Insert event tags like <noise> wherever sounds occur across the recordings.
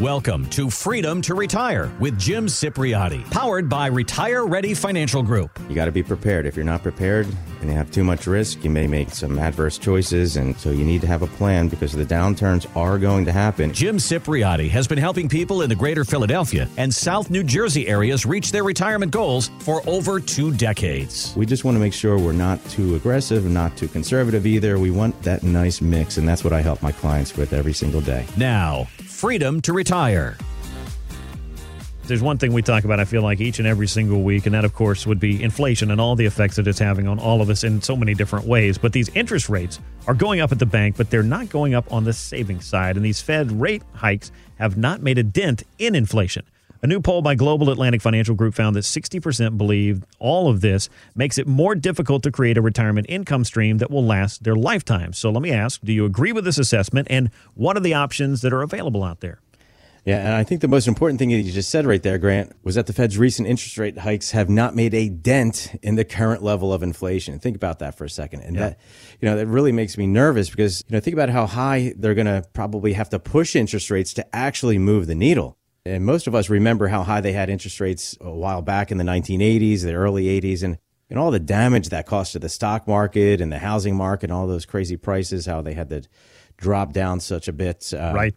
Welcome to Freedom to Retire with Jim Cipriotti, powered by Retire Ready Financial Group. You got to be prepared. If you're not prepared and you have too much risk, you may make some adverse choices. And so you need to have a plan because the downturns are going to happen. Jim Cipriotti has been helping people in the greater Philadelphia and South New Jersey areas reach their retirement goals for over two decades. We just want to make sure we're not too aggressive and not too conservative either. We want that nice mix. And that's what I help my clients with every single day. Now, freedom to retire. There's one thing we talk about, I feel like, each and every single week, and that, of course, would be inflation and all the effects that it's having on all of us in so many different ways. But these interest rates are going up at the bank, but they're not going up on the savings side. And these Fed rate hikes have not made a dent in inflation. A new poll by Global Atlantic Financial Group found that 60% believe all of this makes it more difficult to create a retirement income stream that will last their lifetime. So let me ask do you agree with this assessment? And what are the options that are available out there? Yeah, and I think the most important thing that you just said right there, Grant, was that the Fed's recent interest rate hikes have not made a dent in the current level of inflation. Think about that for a second. And yeah. that, you know, that really makes me nervous because, you know, think about how high they're going to probably have to push interest rates to actually move the needle. And most of us remember how high they had interest rates a while back in the 1980s, the early 80s, and, and all the damage that caused to the stock market and the housing market, and all those crazy prices, how they had to drop down such a bit. Uh, right.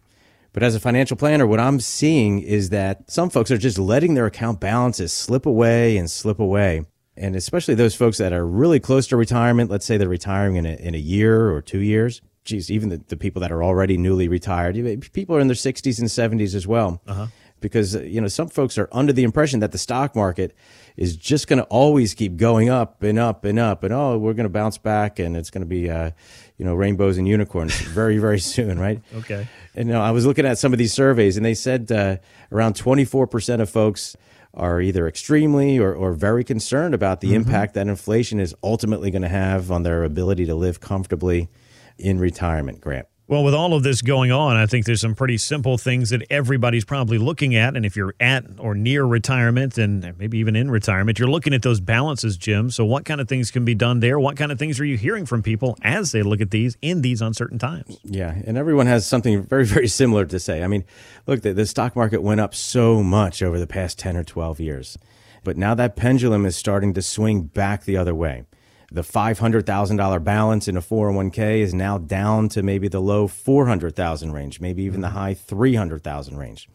But as a financial planner, what I'm seeing is that some folks are just letting their account balances slip away and slip away. And especially those folks that are really close to retirement, let's say they're retiring in a, in a year or two years. Geez, even the, the people that are already newly retired, people are in their 60s and 70s as well. Uh-huh because you know some folks are under the impression that the stock market is just going to always keep going up and up and up and oh we're going to bounce back and it's going to be uh, you know rainbows and unicorns <laughs> very very soon right? Okay. And you know, I was looking at some of these surveys and they said uh, around 24% of folks are either extremely or, or very concerned about the mm-hmm. impact that inflation is ultimately going to have on their ability to live comfortably in retirement grant well, with all of this going on, I think there's some pretty simple things that everybody's probably looking at. And if you're at or near retirement and maybe even in retirement, you're looking at those balances, Jim. So, what kind of things can be done there? What kind of things are you hearing from people as they look at these in these uncertain times? Yeah. And everyone has something very, <laughs> very similar to say. I mean, look, the, the stock market went up so much over the past 10 or 12 years. But now that pendulum is starting to swing back the other way the $500,000 balance in a 401k is now down to maybe the low 400,000 range, maybe even the mm-hmm. high 300,000 range.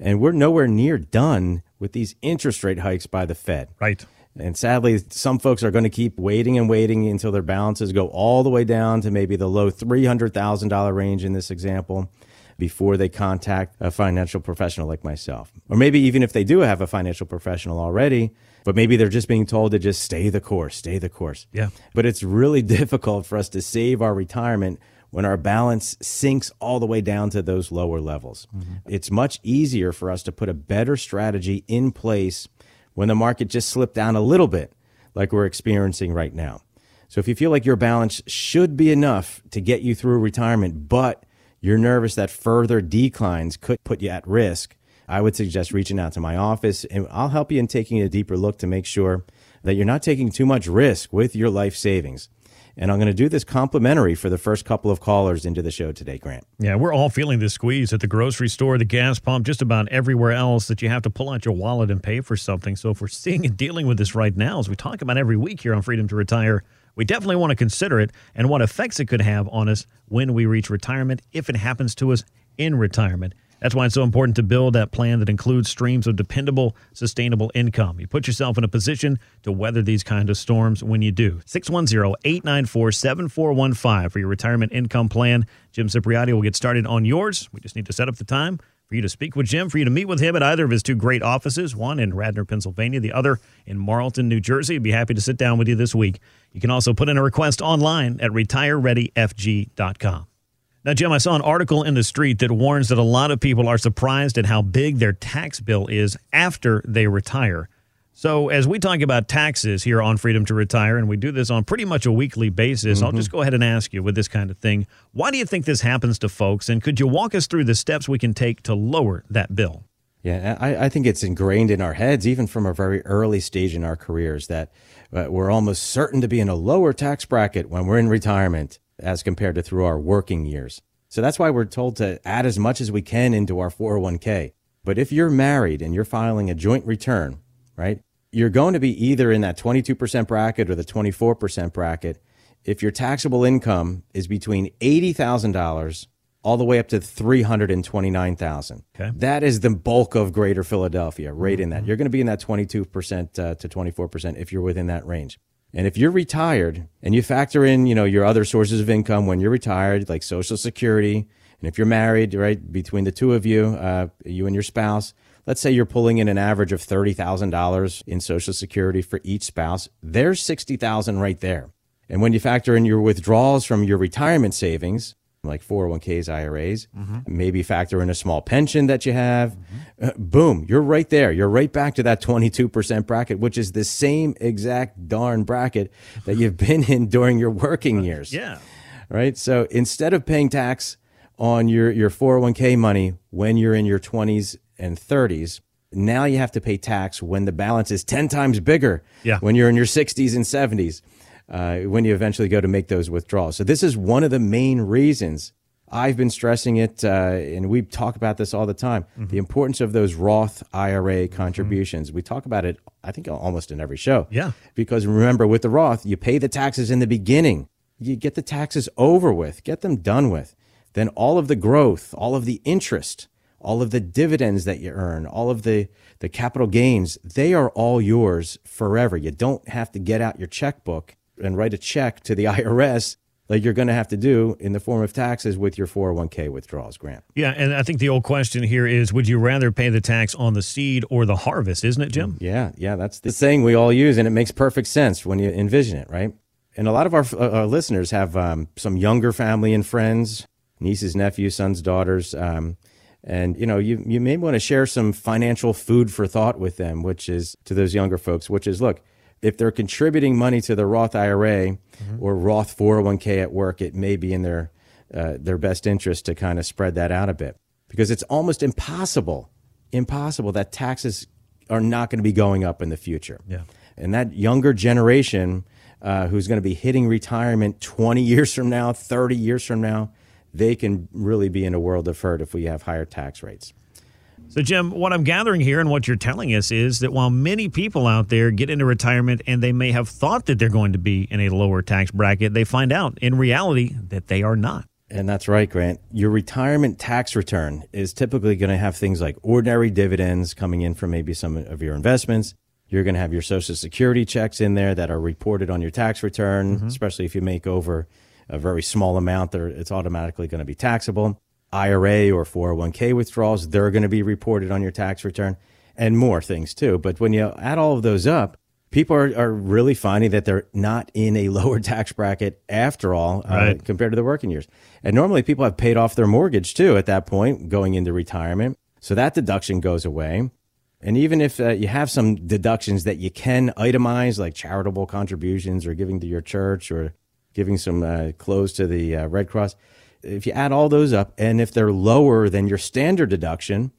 And we're nowhere near done with these interest rate hikes by the Fed. Right. And sadly, some folks are going to keep waiting and waiting until their balances go all the way down to maybe the low $300,000 range in this example before they contact a financial professional like myself. Or maybe even if they do have a financial professional already, but maybe they're just being told to just stay the course, stay the course. Yeah. But it's really <laughs> difficult for us to save our retirement when our balance sinks all the way down to those lower levels. Mm-hmm. It's much easier for us to put a better strategy in place when the market just slipped down a little bit, like we're experiencing right now. So if you feel like your balance should be enough to get you through retirement, but you're nervous that further declines could put you at risk, I would suggest reaching out to my office and I'll help you in taking a deeper look to make sure that you're not taking too much risk with your life savings. And I'm going to do this complimentary for the first couple of callers into the show today, Grant. Yeah, we're all feeling this squeeze at the grocery store, the gas pump, just about everywhere else that you have to pull out your wallet and pay for something. So if we're seeing and dealing with this right now, as we talk about every week here on Freedom to Retire, we definitely want to consider it and what effects it could have on us when we reach retirement, if it happens to us in retirement. That's why it's so important to build that plan that includes streams of dependable, sustainable income. You put yourself in a position to weather these kind of storms when you do. 610-894-7415 for your retirement income plan. Jim Cipriotti will get started on yours. We just need to set up the time for you to speak with Jim, for you to meet with him at either of his two great offices, one in Radnor, Pennsylvania, the other in Marlton, New Jersey. I'd be happy to sit down with you this week. You can also put in a request online at retirereadyfg.com. Now, Jim, I saw an article in the street that warns that a lot of people are surprised at how big their tax bill is after they retire. So, as we talk about taxes here on Freedom to Retire, and we do this on pretty much a weekly basis, mm-hmm. I'll just go ahead and ask you with this kind of thing why do you think this happens to folks? And could you walk us through the steps we can take to lower that bill? Yeah, I, I think it's ingrained in our heads, even from a very early stage in our careers, that uh, we're almost certain to be in a lower tax bracket when we're in retirement as compared to through our working years. So that's why we're told to add as much as we can into our 401k. But if you're married and you're filing a joint return, right, you're going to be either in that 22% bracket or the 24% bracket if your taxable income is between $80,000 all the way up to 329,000. Okay. That is the bulk of greater Philadelphia, right in that. You're going to be in that 22% uh, to 24% if you're within that range. And if you're retired and you factor in, you know, your other sources of income when you're retired, like Social Security, and if you're married, right, between the two of you, uh, you and your spouse, let's say you're pulling in an average of $30,000 in Social Security for each spouse, there's 60,000 right there. And when you factor in your withdrawals from your retirement savings, like 401ks, IRAs, maybe factor in a small pension that you have. Uh, boom, you're right there. You're right back to that 22% bracket, which is the same exact darn bracket that you've <laughs> been in during your working years. Yeah. Right? So instead of paying tax on your, your 401k money when you're in your 20s and 30s, now you have to pay tax when the balance is 10 times bigger Yeah. when you're in your 60s and 70s uh, when you eventually go to make those withdrawals. So this is one of the main reasons I've been stressing it, uh, and we talk about this all the time. The importance of those Roth IRA contributions. We talk about it, I think, almost in every show. Yeah. Because remember, with the Roth, you pay the taxes in the beginning. You get the taxes over with, get them done with. Then all of the growth, all of the interest, all of the dividends that you earn, all of the, the capital gains, they are all yours forever. You don't have to get out your checkbook and write a check to the <laughs> IRS like you're going to have to do in the form of taxes with your 401k withdrawals, Grant. Yeah, and I think the old question here is would you rather pay the tax on the seed or the harvest, isn't it, Jim? Yeah, yeah, that's the saying we all use, and it makes perfect sense when you envision it, right? And a lot of our, uh, our listeners have um, some younger family and friends, nieces, nephews, sons, daughters, um, and you know, you you may want to share some financial food for thought with them, which is to those younger folks, which is look, if they're contributing money to the Roth IRA or Roth 401k at work, it may be in their uh, their best interest to kind of spread that out a bit because it's almost impossible, impossible that taxes are not going to be going up in the future. Yeah. And that younger generation uh, who's going to be hitting retirement 20 years from now, 30 years from now, they can really be in a world of hurt if we have higher tax rates. So, Jim, what I'm gathering here and what you're telling us is that while many people out there get into retirement and they may have thought that they're going to be in a lower tax bracket, they find out in reality that they are not. And that's right, Grant. Your retirement tax return is typically going to have things like ordinary dividends coming in from maybe some of your investments. You're going to have your Social Security checks in there that are reported on your tax return, mm-hmm. especially if you make over a very small amount, there it's automatically going to be taxable. IRA or 401k withdrawals, they're going to be reported on your tax return and more things too. But when you add all of those up, people are, are really finding that they're not in a <laughs> lower tax bracket after all uh, compared to their working years. And normally people have paid off their mortgage too at that point going into retirement. So that deduction goes away. And even if uh, you have some deductions that you can itemize, like charitable contributions or giving to your church or giving some uh, clothes to the uh, Red Cross, if you add all those up, and if they're lower than your standard deduction,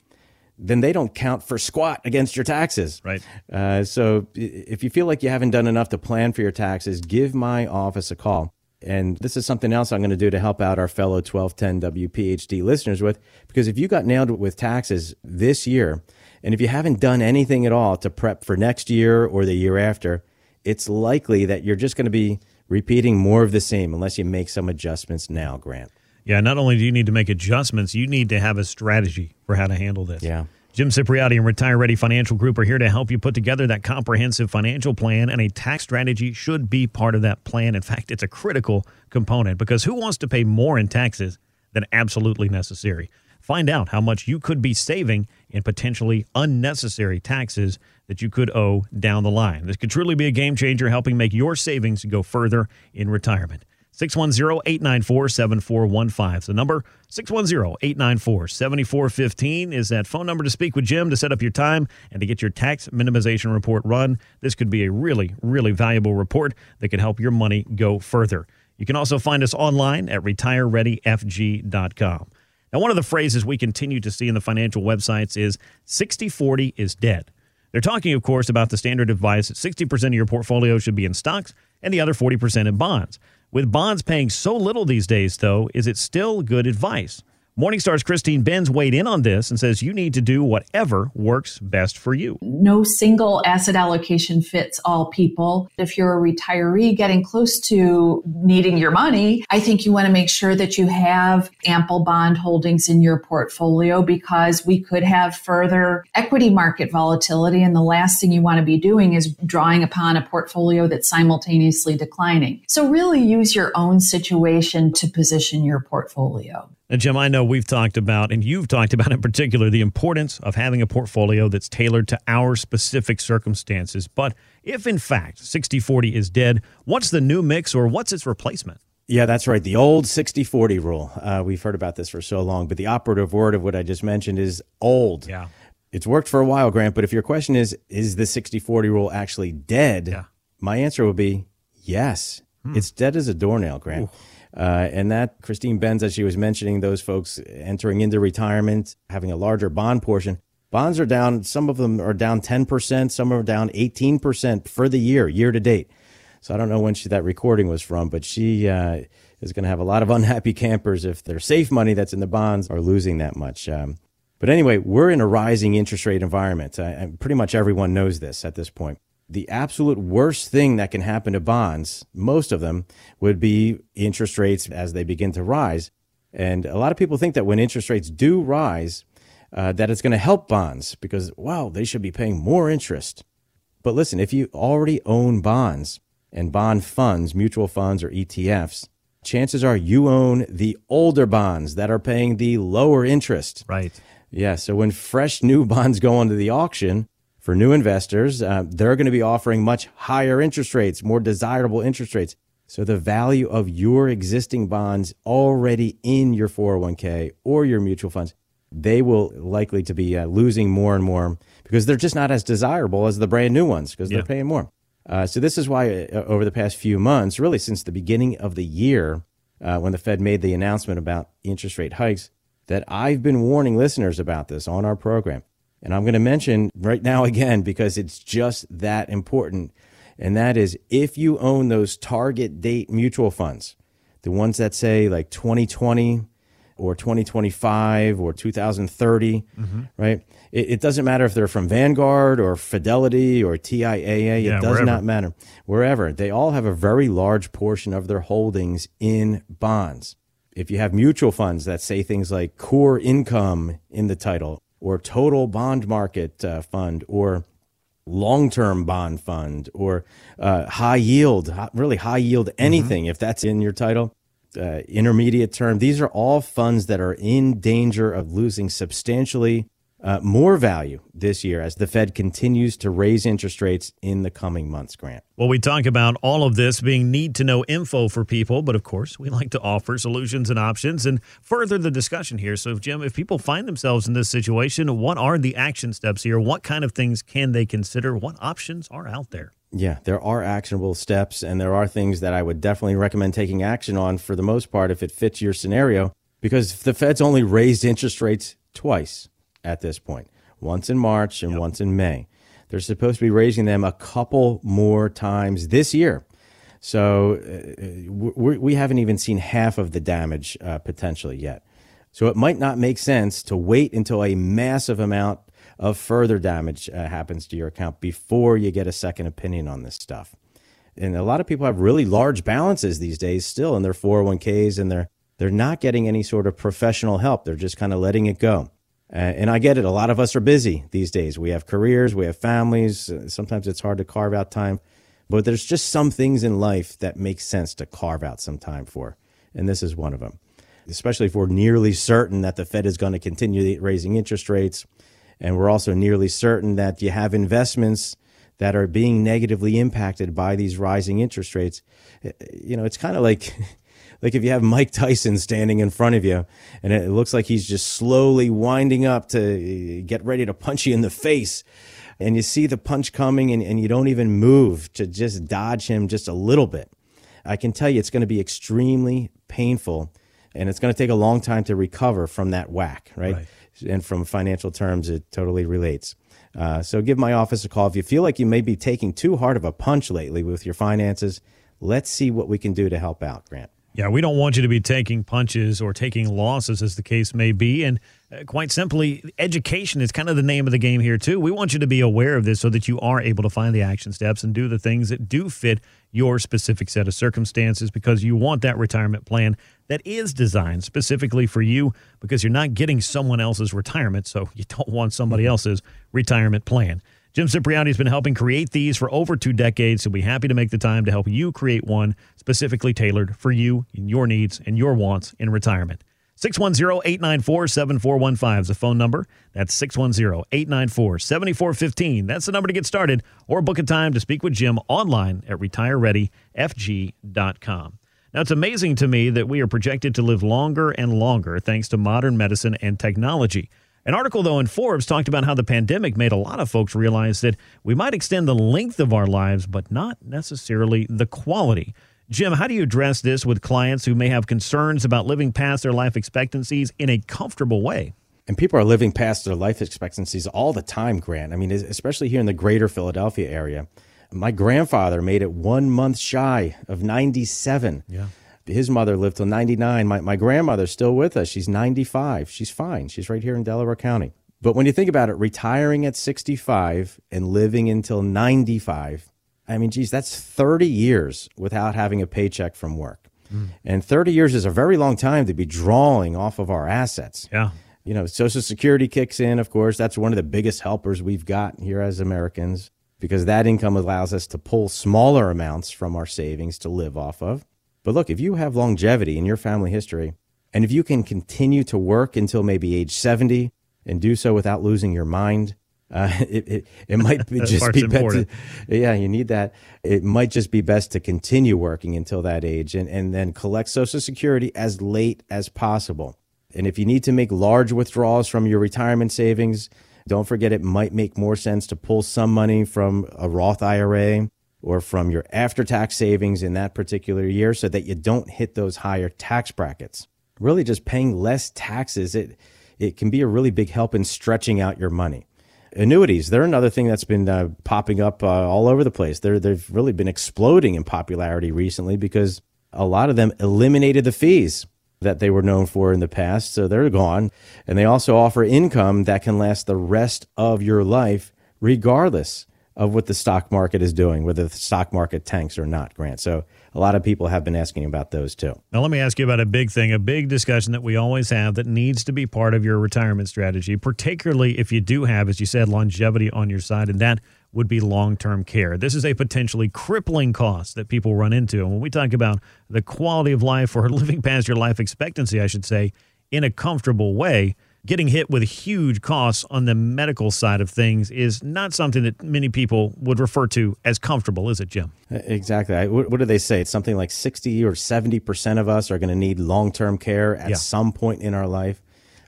then they don't count for squat against your taxes. Right. Uh, so if you feel like you haven't done enough to plan for your taxes, give my office a call. And this is something else I'm going to do to help out our fellow 1210 WPHT listeners with, because if you got nailed with taxes this year, and if you haven't done anything at all to prep for next year or the year after, it's likely that you're just going to be repeating more of the same unless you make some adjustments now, Grant. Yeah, not only do you need to make adjustments, you need to have a strategy for how to handle this. Yeah. Jim Cipriotti and Retire Ready Financial Group are here to help you put together that comprehensive financial plan, and a tax strategy should be part of that plan. In fact, it's a critical component because who wants to pay more in taxes than absolutely necessary? Find out how much you could be saving in potentially unnecessary taxes that you could owe down the line. This could truly be a game changer, helping make your savings go further in retirement. 610-894-7415. It's the number 610-894-7415 is that phone number to speak with Jim to set up your time and to get your tax minimization report run. This could be a really, really valuable report that could help your money go further. You can also find us online at retirereadyfg.com. Now, one of the phrases we continue to see in the financial websites is 60-40 is dead. They're talking, of course, about the standard advice that 60% of your portfolio should be in stocks and the other 40% in bonds. With bonds paying so little these days, though, is it still good advice? Morningstar's Christine Benz weighed in on this and says you need to do whatever works best for you. No single asset allocation fits all people. If you're a retiree getting close to needing your money, I think you want to make sure that you have ample bond holdings in your portfolio because we could have further equity market volatility. And the last thing you want to be doing is drawing upon a portfolio that's simultaneously declining. So really use your own situation to position your portfolio. And Jim, I know we've talked about, and you've talked about in particular, the importance of having a portfolio that's tailored to our specific circumstances. But if in fact 60 40 is dead, what's the new mix or what's its replacement? Yeah, that's right. The old 60 40 rule. Uh, we've heard about this for so long, but the operative word of what I just mentioned is old. Yeah. It's worked for a while, Grant, but if your question is, is the 60 40 rule actually dead? Yeah. My answer would be yes. Hmm. It's dead as a doornail, Grant. Ooh. Uh, and that Christine Benz, as she was mentioning, those folks entering into retirement, having a larger bond portion. Bonds are down. Some of them are down 10%. Some are down 18% for the year, year to date. So I don't know when she, that recording was from, but she uh, is going to have a lot of <laughs> unhappy campers if their safe money that's in the bonds are losing that much. Um, but anyway, we're in a rising interest rate environment. Uh, pretty much everyone knows this at this point the absolute worst thing that can happen to bonds, most of them, would be interest rates as they begin to rise. And a lot of people think that when interest rates do rise, uh, that it's going to help bonds because, wow, they should be paying more interest. But listen, if you already own bonds and bond funds, mutual funds or ETFs, chances are you own the older bonds that are paying the lower interest. Right. Yeah. So when fresh new <laughs> bonds go onto the auction, for new investors, uh, they're going to be offering much higher interest rates, more desirable interest rates. So the value of your existing bonds already in your 401k or your mutual funds, they will likely to be uh, losing more and more because they're just not as desirable as the brand new ones because yeah. they're paying more. Uh, so this is why uh, over the past few months, really since the beginning of the year, uh, when the Fed made the announcement about interest rate hikes, that I've been warning listeners about this on our program. And I'm going to mention right now <laughs> again because it's just that important. And that is if you own those target date mutual funds, the ones that say like 2020 or 2025 or 2030, mm-hmm. right? It, it, doesn't matter if they're from Vanguard or Fidelity or TIAA. Yeah, it does wherever. not matter. Wherever. They all have a very large portion of their holdings in bonds. If you have mutual funds that say things like core income in the title or total bond market uh, fund or long term bond fund or uh, high yield, really high yield mm-hmm. anything, mm-hmm. if that's in your title. Uh, intermediate term. These are all funds that are in danger of losing substantially uh, more value this year as the Fed continues to raise interest rates in the coming months, Grant. Well, we talk about all of this being need to know info for people, but of course, we like to offer solutions and options and further the discussion here. So, Jim, if people find themselves in this situation, what are the action steps here? What kind of things can they consider? What options are out there? Yeah, there are actionable steps, and there are things that I would definitely recommend taking action on for the most part if it fits your scenario, because the Fed's only raised interest rates twice at this point, once in March and yep. once in May. They're supposed to be raising them a couple more times this year. So uh, we, we haven't even seen half of the damage uh, potentially yet. So it might not make sense to wait until a massive amount of further damage uh, happens to your account before you get a second opinion on this stuff. And a lot of people have really large balances these days still in their 401ks and they're they're not getting any sort of professional help. They're just kind of letting it go. Uh, and I get it. A lot of us are busy these days. We have careers, we have families. Uh, sometimes it's hard to carve out time. But there's just some things in life that make sense to carve out some time for. And this is one of them, especially if we're nearly certain that the Fed is going to continue raising interest rates. And we're also nearly certain that you have investments that are being negatively impacted by these rising interest rates. Uh, you know, it's kind of like <laughs> like if you have Mike Tyson standing in front of you and it looks like he's just slowly winding up to get ready to punch you in the face and you see the punch coming and, and you don't even move to just dodge him just a little bit. I can tell you it's going to be extremely painful and it's going to take a long time to recover from that whack, right? right. And from financial terms, it totally relates. Uh, so give my office a call if you feel like you may be taking too hard of a punch lately with your finances let's see what we can do to help out, Grant. Yeah, we don't want you to be taking punches or taking losses, as the case may be. And uh, quite simply, education is kind of the name of the game here, too. We want you to be aware of this so that you are able to find the action steps and do the things that do fit your specific set of circumstances because you want that retirement plan that is designed specifically for you because you're not getting someone else's retirement. So you don't want somebody else's retirement plan. Jim Cipriotti has been helping create these for over two decades, so we'll be happy to make the time to help you create one specifically tailored for you and your needs and your wants in retirement. 610-894-7415 is the phone number. That's 610-894-7415. That's the number to get started or book a time to speak with Jim online at retirereadyfg.com. Now, it's amazing to me that we are projected to live longer and longer thanks to modern medicine and technology. An article, though, in Forbes talked about how the pandemic made a lot of folks realize that we might extend the length of our lives, but not necessarily the quality. Jim, how do you address this with clients who may have concerns about living past their life expectancies in a comfortable way? And people are living past their life expectancies all the time, Grant. I mean, especially here in the greater Philadelphia area. My grandfather made it one month shy of 97. Yeah. His mother lived till 99. My, my grandmother's still with us. She's 95. She's fine. She's right here in Delaware County. But when you think about it, retiring at 65 and living until 95, I mean, geez, that's 30 years without having a paycheck from work. Mm. And 30 years is a very long time to be drawing off of our assets. Yeah. You know, Social Security kicks in, of course. That's one of the biggest helpers we've got here as Americans because that income allows us to pull smaller amounts from our savings to live off of. But look, if you have longevity in your family history, and if you can continue to work until maybe age 70 and do so without losing your mind, uh, <laughs> it, it, it might be <laughs> just be better. Yeah, you need that. It might just be best to continue working until that age and, and then collect Social Security as late as possible. And if you need to make large withdrawals from your retirement savings, don't forget it might make more sense to pull some money from a Roth IRA or from your after tax savings in that particular year so that you don't hit those higher tax brackets. Really, just paying less taxes, it, it can be a really big help in stretching out your money. Annuities, they're another thing that's been uh, popping up uh, all over the place. They're, they've really been exploding in popularity recently because a lot of them eliminated the fees that they were known for in the past. So they're gone. And they also offer income that can last the rest of your life, regardless of what the stock market is doing, whether the stock market tanks or not, Grant. So a lot of people have been asking about those too. Now, let me ask you about a big thing, a big discussion that we always have that needs to be part of your retirement strategy, particularly if you do have, as you said, longevity on your side, and that would be long term care. This is a potentially crippling cost that people run into. And when we talk about the quality of life or <laughs> living past your life expectancy, I should say, in a comfortable way, getting hit with huge costs on the medical side of things is not something that many people would refer to as comfortable, is it, Jim? Exactly. What, do they say? It's something like 60 or 70% of us are going to need long term care at yeah. some point in our life.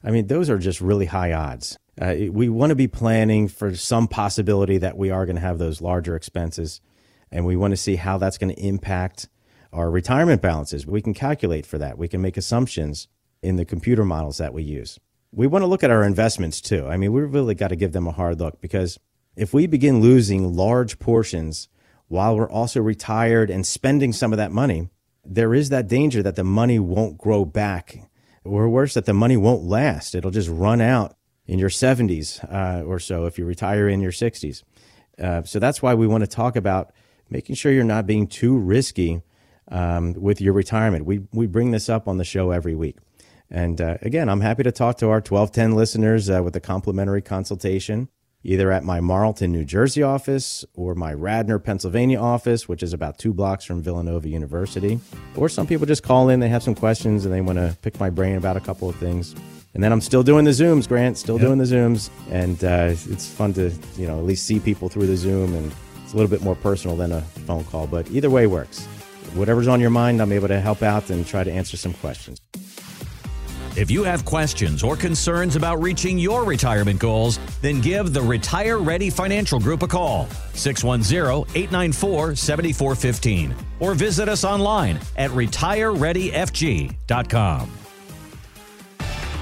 I mean, those are just really high odds. Uh, we want to be planning for some possibility that we are going to have those larger expenses, and we want to see how that's going to impact our retirement balances. We can calculate for that. We can make assumptions in the computer models that we use we want to look at our investments too. I mean, we really got to give them a hard look because if we begin losing large portions while we're also retired and spending some of that money, there is that danger that the money won't grow back, or worse, that the money won't last. It'll just run out in your 70s uh, or so if you retire in your 60s. Uh, so that's why we want to talk about making sure you're not being too risky um, with your retirement. We, we bring this up on the show every week. And uh, again, I'm happy to talk to our 1210 listeners uh, with a complimentary consultation, either at my Marlton, New Jersey office or my Radnor, Pennsylvania office, which is about two blocks from Villanova University. Or some people just call in, they have some questions, and they want to pick my brain about a couple of things. And then I'm still doing the Zooms, Grant, still yep. doing the Zooms. And uh, it's fun to, you know, at least see people through the Zoom. And it's a little bit more personal than a phone call, but either way works. Whatever's on your mind, I'm able to help out and try to answer some questions. If you have questions or concerns about reaching your retirement goals, then give the Retire Ready Financial Group a call, 610 894 7415, or visit us online at retirereadyfg.com.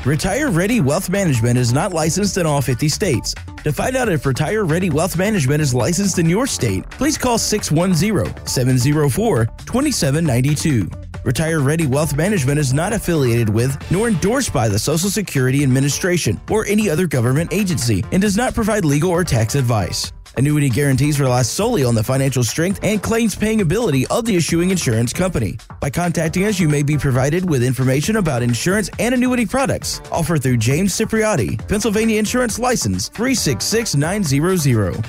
Retire Ready Wealth Management is not licensed in all 50 states. To find out if Retire Ready Wealth Management is licensed in your state, please call 610 704 2792. Retire Ready Wealth Management is not affiliated with nor endorsed by the Social Security Administration or any other government agency and does not provide legal or tax advice. Annuity guarantees rely solely on the financial strength and claims paying ability of the issuing insurance company. By contacting us, you may be provided with information about insurance and annuity products offered through James Cipriotti, Pennsylvania Insurance License 366900.